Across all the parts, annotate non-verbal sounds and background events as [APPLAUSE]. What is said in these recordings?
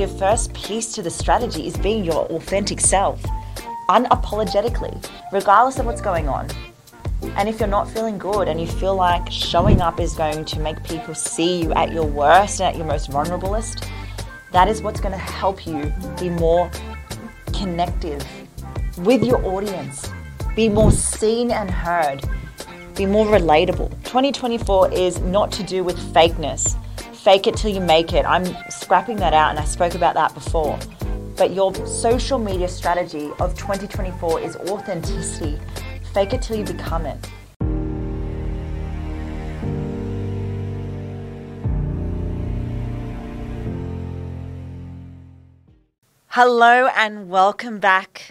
Your first piece to the strategy is being your authentic self, unapologetically, regardless of what's going on. And if you're not feeling good and you feel like showing up is going to make people see you at your worst and at your most vulnerablest, that is what's going to help you be more connective with your audience, be more seen and heard, be more relatable. 2024 is not to do with fakeness. Fake it till you make it. I'm scrapping that out, and I spoke about that before. But your social media strategy of 2024 is authenticity. Fake it till you become it. Hello and welcome back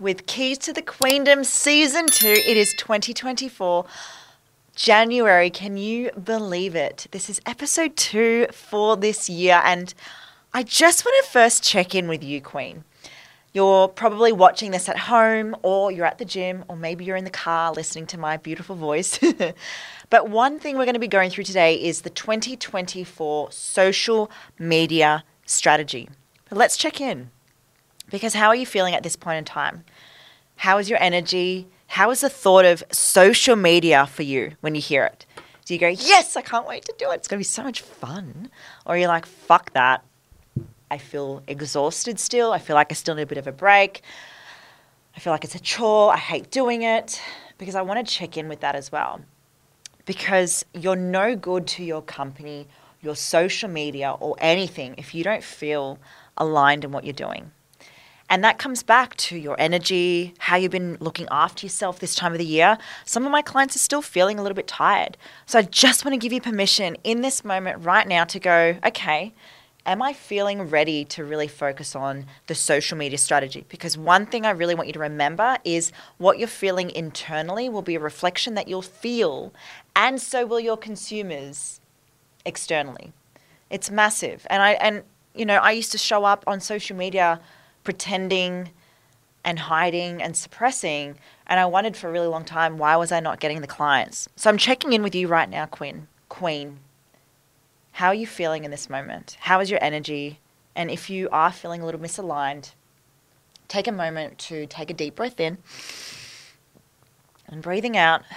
with Keys to the Queendom Season 2. It is 2024, January. Can you believe it? This is episode 2 for this year. And I just want to first check in with you, Queen. You're probably watching this at home, or you're at the gym, or maybe you're in the car listening to my beautiful voice. [LAUGHS] but one thing we're going to be going through today is the 2024 social media strategy. But let's check in. Because how are you feeling at this point in time? How is your energy? How is the thought of social media for you when you hear it? Do you go, yes, I can't wait to do it. It's going to be so much fun. Or are you're like, fuck that. I feel exhausted still. I feel like I still need a bit of a break. I feel like it's a chore. I hate doing it because I want to check in with that as well. Because you're no good to your company, your social media, or anything if you don't feel aligned in what you're doing. And that comes back to your energy, how you've been looking after yourself this time of the year. Some of my clients are still feeling a little bit tired. So I just want to give you permission in this moment right now to go, okay, am I feeling ready to really focus on the social media strategy? Because one thing I really want you to remember is what you're feeling internally will be a reflection that you'll feel, and so will your consumers externally. It's massive. And I and you know, I used to show up on social media pretending and hiding and suppressing. And I wondered for a really long time, why was I not getting the clients? So I'm checking in with you right now, Queen. Queen. How are you feeling in this moment? How is your energy? And if you are feeling a little misaligned, take a moment to take a deep breath in and breathing out. [SIGHS]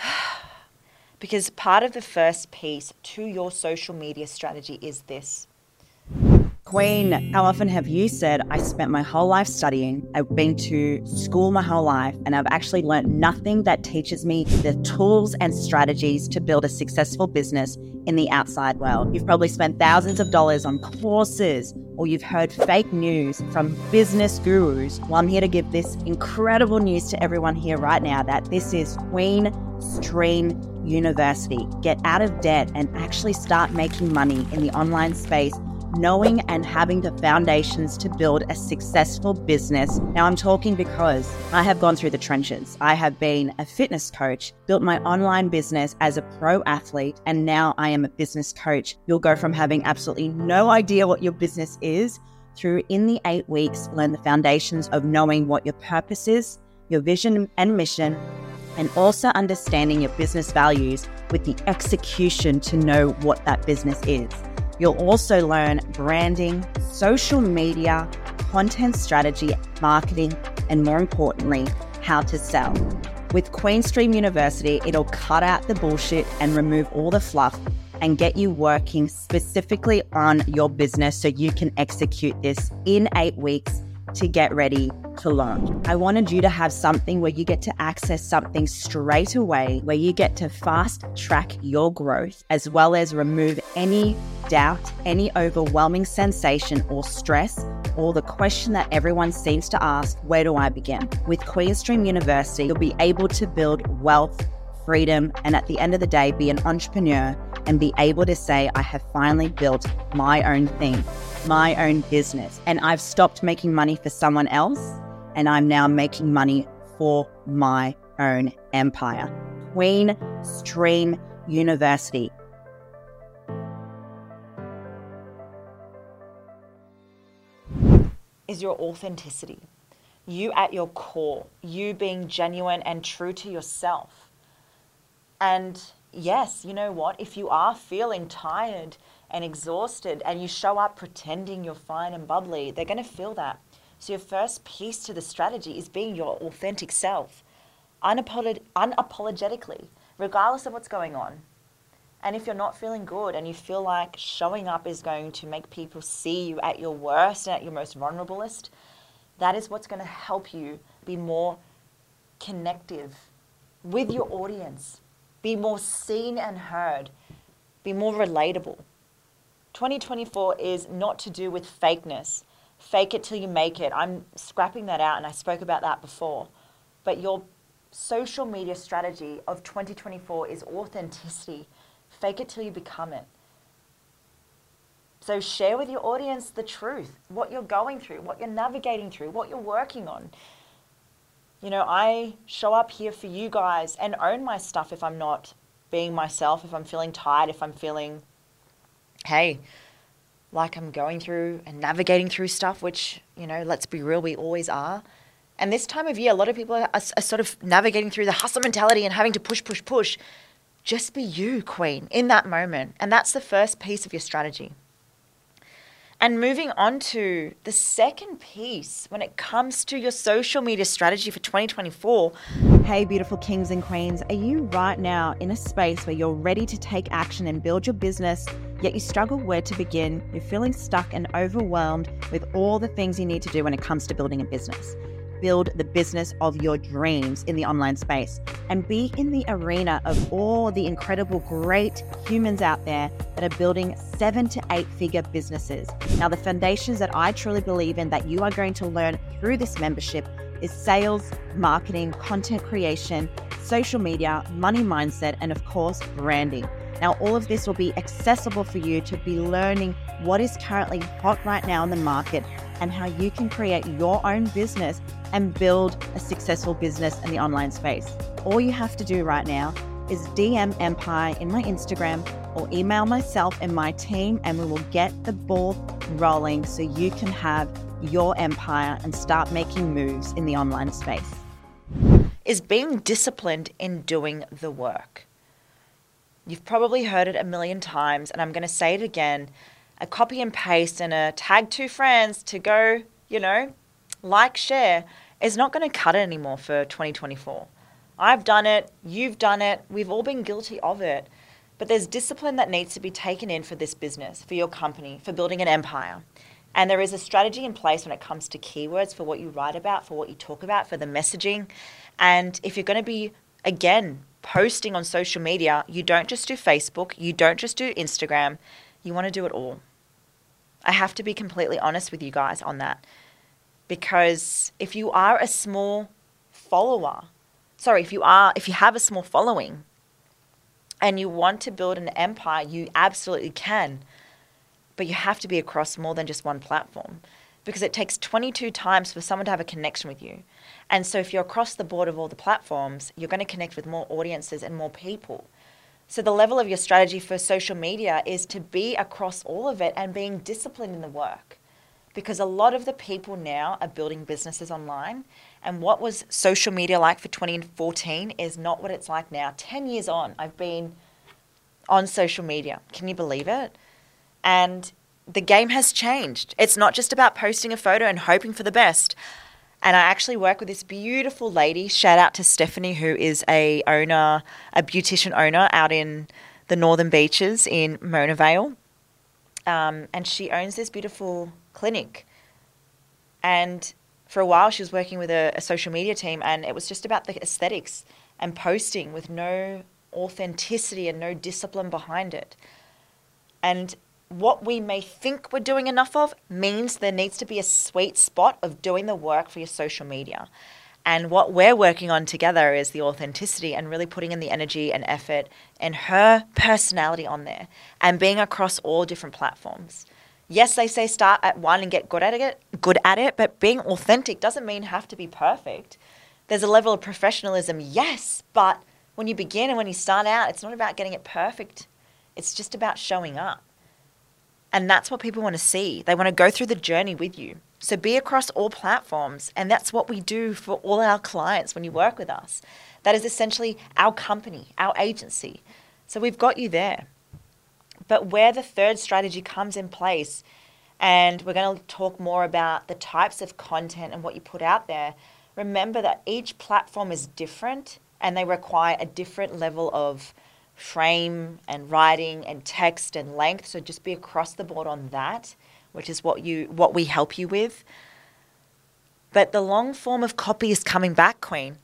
Because part of the first piece to your social media strategy is this Queen, how often have you said, I spent my whole life studying, I've been to school my whole life, and I've actually learned nothing that teaches me the tools and strategies to build a successful business in the outside world? You've probably spent thousands of dollars on courses, or you've heard fake news from business gurus. Well, I'm here to give this incredible news to everyone here right now that this is Queen Stream University. Get out of debt and actually start making money in the online space knowing and having the foundations to build a successful business. Now, I'm talking because I have gone through the trenches. I have been a fitness coach, built my online business as a pro athlete, and now I am a business coach. You'll go from having absolutely no idea what your business is through in the eight weeks, learn the foundations of knowing what your purpose is, your vision and mission, and also understanding your business values with the execution to know what that business is. You'll also learn branding, social media, content strategy, marketing, and more importantly, how to sell. With Queenstream University, it'll cut out the bullshit and remove all the fluff and get you working specifically on your business so you can execute this in eight weeks to get ready to launch. I wanted you to have something where you get to access something straight away, where you get to fast track your growth, as well as remove any doubt, any overwhelming sensation or stress, or the question that everyone seems to ask where do I begin? With Queenstream University, you'll be able to build wealth, freedom, and at the end of the day, be an entrepreneur and be able to say, I have finally built my own thing, my own business. And I've stopped making money for someone else, and I'm now making money for my own empire. Queen Stream University. Is your authenticity. You at your core, you being genuine and true to yourself. And yes, you know what? If you are feeling tired and exhausted and you show up pretending you're fine and bubbly, they're going to feel that. So, your first piece to the strategy is being your authentic self, unapolog- unapologetically, regardless of what's going on. And if you're not feeling good and you feel like showing up is going to make people see you at your worst and at your most vulnerablest, that is what's going to help you be more connective with your audience, be more seen and heard, be more relatable. 2024 is not to do with fakeness. Fake it till you make it. I'm scrapping that out, and I spoke about that before. But your social media strategy of 2024 is authenticity. Fake it till you become it. So share with your audience the truth, what you're going through, what you're navigating through, what you're working on. You know, I show up here for you guys and own my stuff if I'm not being myself, if I'm feeling tired, if I'm feeling, hey, like I'm going through and navigating through stuff, which, you know, let's be real, we always are. And this time of year, a lot of people are, are, sort of navigating through the hustle mentality and having to push, push, push. Just be you, Queen, in that moment. And that's the first piece of your strategy. And moving on to the second piece when it comes to your social media strategy for 2024. Hey, beautiful kings and queens, are you right now in a space where you're ready to take action and build your business, yet you struggle where to begin? You're feeling stuck and overwhelmed with all the things you need to do when it comes to building a business build the business of your dreams in the online space and be in the arena of all the incredible, great humans out there that are building seven to eight figure businesses. Now, the foundations that I truly believe in that you are going to learn through this membership is sales, marketing, content creation, social media, money mindset, and of course, branding. Now, all of this will be accessible for you to be learning what is currently hot right now in the market and how you can create your own business and build a successful business in the online space. All you have to do right now is DM Empire in my Instagram or email myself and my team, and we will get the ball rolling so you can have your empire and start making moves in the online space. Is being disciplined in doing the work. You've probably heard it a million times, and I'm going to say it again a copy and paste and a tag two friends to go, you know, like, share is not going to cut it anymore for 2024. I've done it, you've done it, we've all been guilty of it. But there's discipline that needs to be taken in for this business, for your company, for building an empire. And there is a strategy in place when it comes to keywords for what you write about, for what you talk about, for the messaging. And if you're going to be, again, posting on social media, you don't just do Facebook, you don't just do Instagram, you want to do it all. I have to be completely honest with you guys on that. Because if you are a small follower, sorry, if you are if you have a small following and you want to build an empire, you absolutely can. But you have to be across more than just one platform because it takes 22 times for someone to have a connection with you. And so if you're across the board of all the platforms, you're going to connect with more audiences and more people. So, the level of your strategy for social media is to be across all of it and being disciplined in the work. Because a lot of the people now are building businesses online. And what was social media like for 2014 is not what it's like now. 10 years on, I've been on social media. Can you believe it? And the game has changed. It's not just about posting a photo and hoping for the best. And I actually work with this beautiful lady. Shout out to Stephanie, who is a owner, a beautician owner out in the Northern Beaches in Mona Vale. Um, and she owns this beautiful clinic. And for a while, she was working with a, a social media team, and it was just about the aesthetics and posting with no authenticity and no discipline behind it. And what we may think we're doing enough of means there needs to be a sweet spot of doing the work for your social media. And what we're working on together is the authenticity and really putting in the energy and effort and her personality on there and being across all different platforms. Yes, they say start at one and get good at it, good at it, but being authentic doesn't mean have to be perfect. There's a level of professionalism, yes, but when you begin and when you start out, it's not about getting it perfect. It's just about showing up. And that's what people want to see. They want to go through the journey with you. So be across all platforms. And that's what we do for all our clients when you work with us. That is essentially our company, our agency. So we've got you there. But where the third strategy comes in place, and we're going to talk more about the types of content and what you put out there, remember that each platform is different and they require a different level of frame and writing and text and length. So just be across the board on that, which is what you what we help you with. But the long form of copy is coming back, Queen.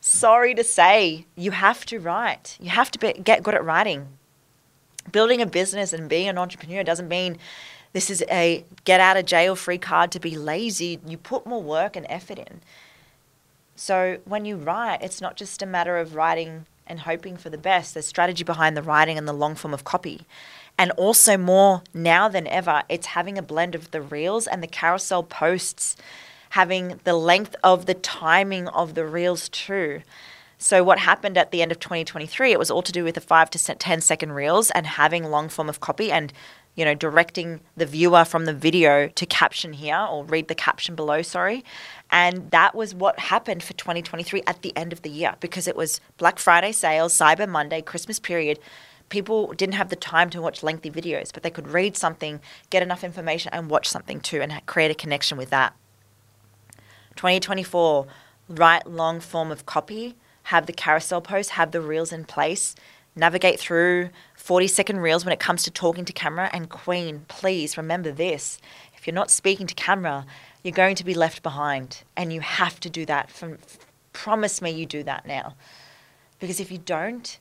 Sorry to say, you have to write. You have to be, get good at writing. Building a business and being an entrepreneur doesn't mean this is a get out of jail free card to be lazy. You put more work and effort in. So when you write, it's not just a matter of writing and hoping for the best. There's strategy behind the writing and the long form of copy. And also, more now than ever, it's having a blend of the reels and the carousel posts, having the length of the timing of the reels too. So, what happened at the end of 2023, it was all to do with the five to 10 second reels and having long form of copy and you know, directing the viewer from the video to caption here or read the caption below, sorry. And that was what happened for 2023 at the end of the year because it was Black Friday sales, Cyber Monday, Christmas period. People didn't have the time to watch lengthy videos, but they could read something, get enough information, and watch something too, and create a connection with that. 2024, write long form of copy, have the carousel post, have the reels in place, navigate through 40 second reels when it comes to talking to camera. And Queen, please remember this if you're not speaking to camera, you're going to be left behind. And you have to do that. From, promise me you do that now. Because if you don't,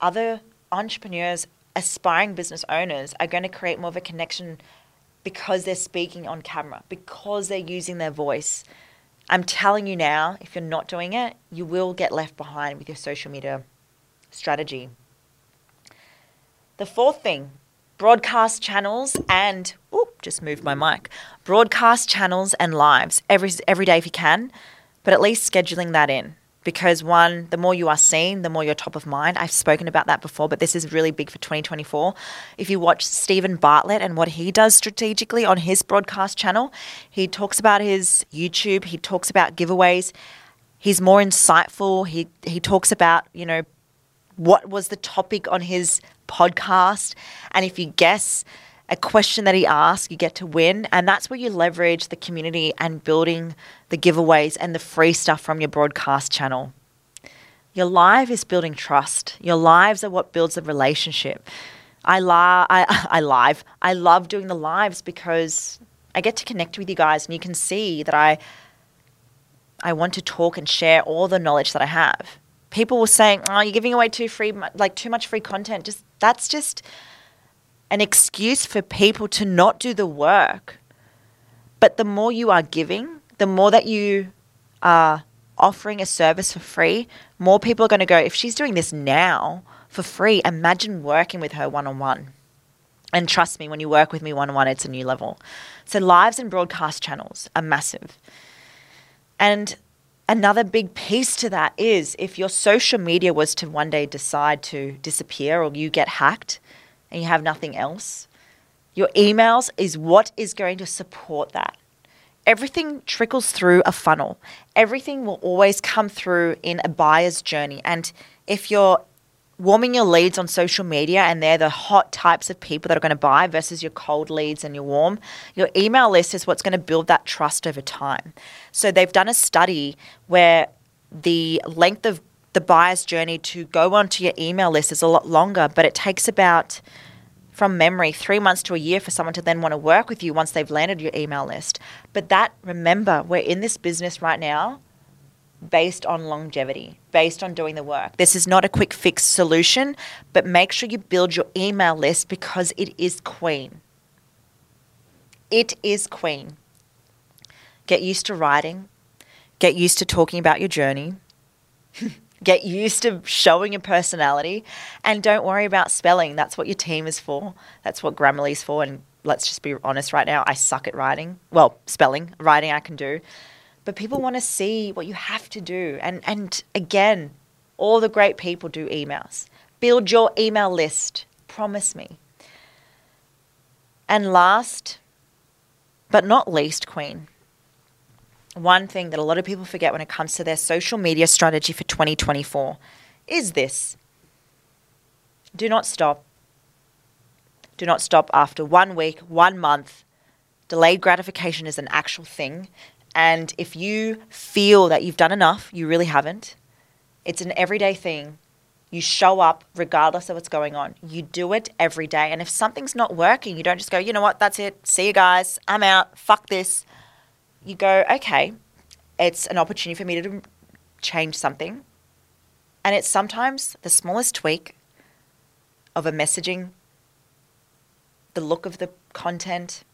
other entrepreneurs, aspiring business owners are going to create more of a connection because they're speaking on camera, because they're using their voice. I'm telling you now, if you're not doing it, you will get left behind with your social media strategy. The fourth thing broadcast channels and oop, just moved my mic. Broadcast channels and lives every every day if you can, but at least scheduling that in because one, the more you are seen, the more you're top of mind. I've spoken about that before, but this is really big for 2024. If you watch Steven Bartlett and what he does strategically on his broadcast channel, he talks about his YouTube, he talks about giveaways. He's more insightful. He he talks about, you know, what was the topic on his podcast. And if you guess a question that he asks, you get to win. And that's where you leverage the community and building the giveaways and the free stuff from your broadcast channel. Your live is building trust. Your lives are what builds a relationship. I, la- I, [LAUGHS] I live. I love doing the lives because I get to connect with you guys and you can see that I I want to talk and share all the knowledge that I have people were saying, "Oh, you're giving away too free, like too much free content." Just that's just an excuse for people to not do the work. But the more you are giving, the more that you are offering a service for free, more people are going to go, if she's doing this now for free, imagine working with her one on one. And trust me, when you work with me one on one, it's a new level. So, lives and broadcast channels are massive. And Another big piece to that is if your social media was to one day decide to disappear or you get hacked and you have nothing else, your emails is what is going to support that. Everything trickles through a funnel. Everything will always come through in a buyer's journey. And if you're warming your leads on social media and they're the hot types of people that are going to buy versus your cold leads and your warm, your email list is what's going to build that trust over time. So they've done a study where the length of the buyer's journey to go onto your email list is a lot longer, but it takes about from memory, three months to a year for someone to then want to work with you once they've landed your email list. But that, remember, we're in this business right now based on longevity, based on doing the work. This is not a quick fix solution, but make sure you build your email list because it is queen. It is queen. Get used to writing, get used to talking about your journey. [LAUGHS] get used to showing your personality and don't worry about spelling. That's what your team is for. That's what Grammarly is for. And let's just be honest right now, I suck at writing. Well, spelling, writing I can do but people want to see what you have to do. And and again, all the great people do emails. Build your email list. Promise me. And last but not least, Queen, one thing that a lot of people forget when it comes to their social media strategy for 2024 is this do not stop. Do not stop after one week, one month. Delayed gratification is an actual thing. And if you feel that you've done enough, you really haven't. It's an everyday thing. You show up regardless of what's going on. You do it every day. And if something's not working, you don't just go, you know what, that's it. See you guys. I'm out. Fuck this. You go, okay, it's an opportunity for me to change something. And it's sometimes the smallest tweak of a messaging, the look of the content,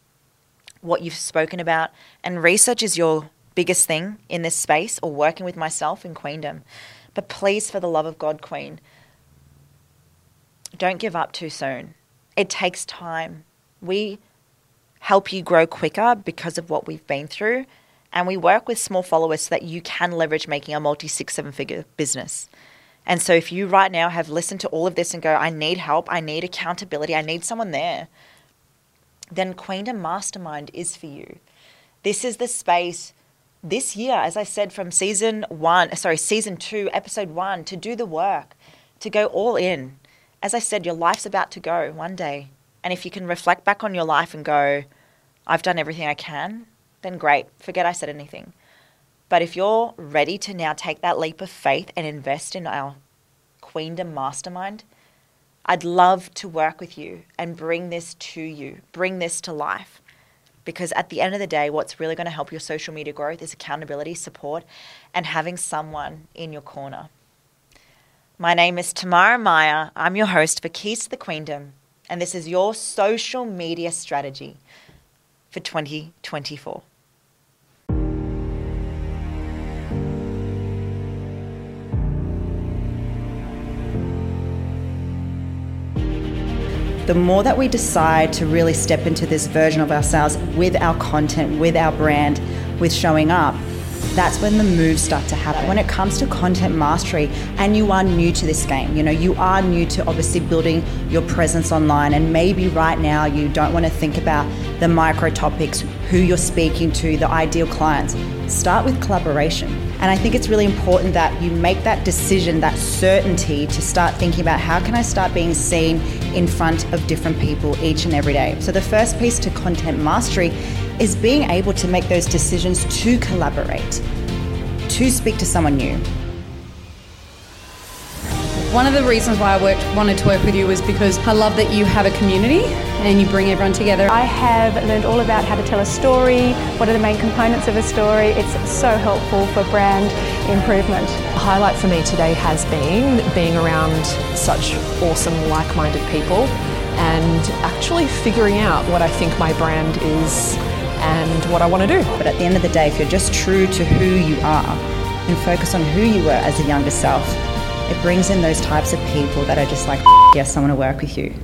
what you've spoken about. And research is your biggest thing in this space or working with myself in Queendom. But please, for the love of God, Queen, don't give up too soon. It takes time. We help you grow quicker because of what we've been through. And we work with small followers so that you can leverage making a multi six, seven figure business. And so if you right now have listened to all of this and go, I need help, I need accountability, I need someone there, then Queendom Mastermind is for you. This is the space this year, as I said, from season one, sorry, season two, episode one, to do the work, to go all in. As I said, your life's about to go one day. And if you can reflect back on your life and go, I've done everything I can, then great. Forget I said anything. But if you're ready to now take that leap of faith and invest in our Queendom Mastermind, I'd love to work with you and bring this to you, bring this to life. Because at the end of the day, what's really going to help your social media growth is accountability, support, and having someone in your corner. My name is Tamara Meyer. I'm your host for Keys to the Queendom, and this is your social media strategy for 2024. The more that we decide to really step into this version of ourselves with our content, with our brand, with showing up, that's when the moves start to happen. When it comes to content mastery, and you are new to this game, you know, you are new to obviously building your presence online, and maybe right now you don't want to think about the micro topics, who you're speaking to, the ideal clients. Start with collaboration. And I think it's really important that you make that decision, that certainty to start thinking about how can I start being seen in front of different people each and every day. So the first piece to content mastery is being able to make those decisions to collaborate, to speak to someone new. One of the reasons why I worked, wanted to work with you was because I love that you have a community and you bring everyone together. I have learned all about how to tell a story, what are the main components of a story. It's so helpful for brand improvement. A highlight for me today has been being around such awesome, like minded people and actually figuring out what I think my brand is and what I want to do. But at the end of the day, if you're just true to who you are and focus on who you were as a younger self, it brings in those types of people that are just like, yes, I want to work with you.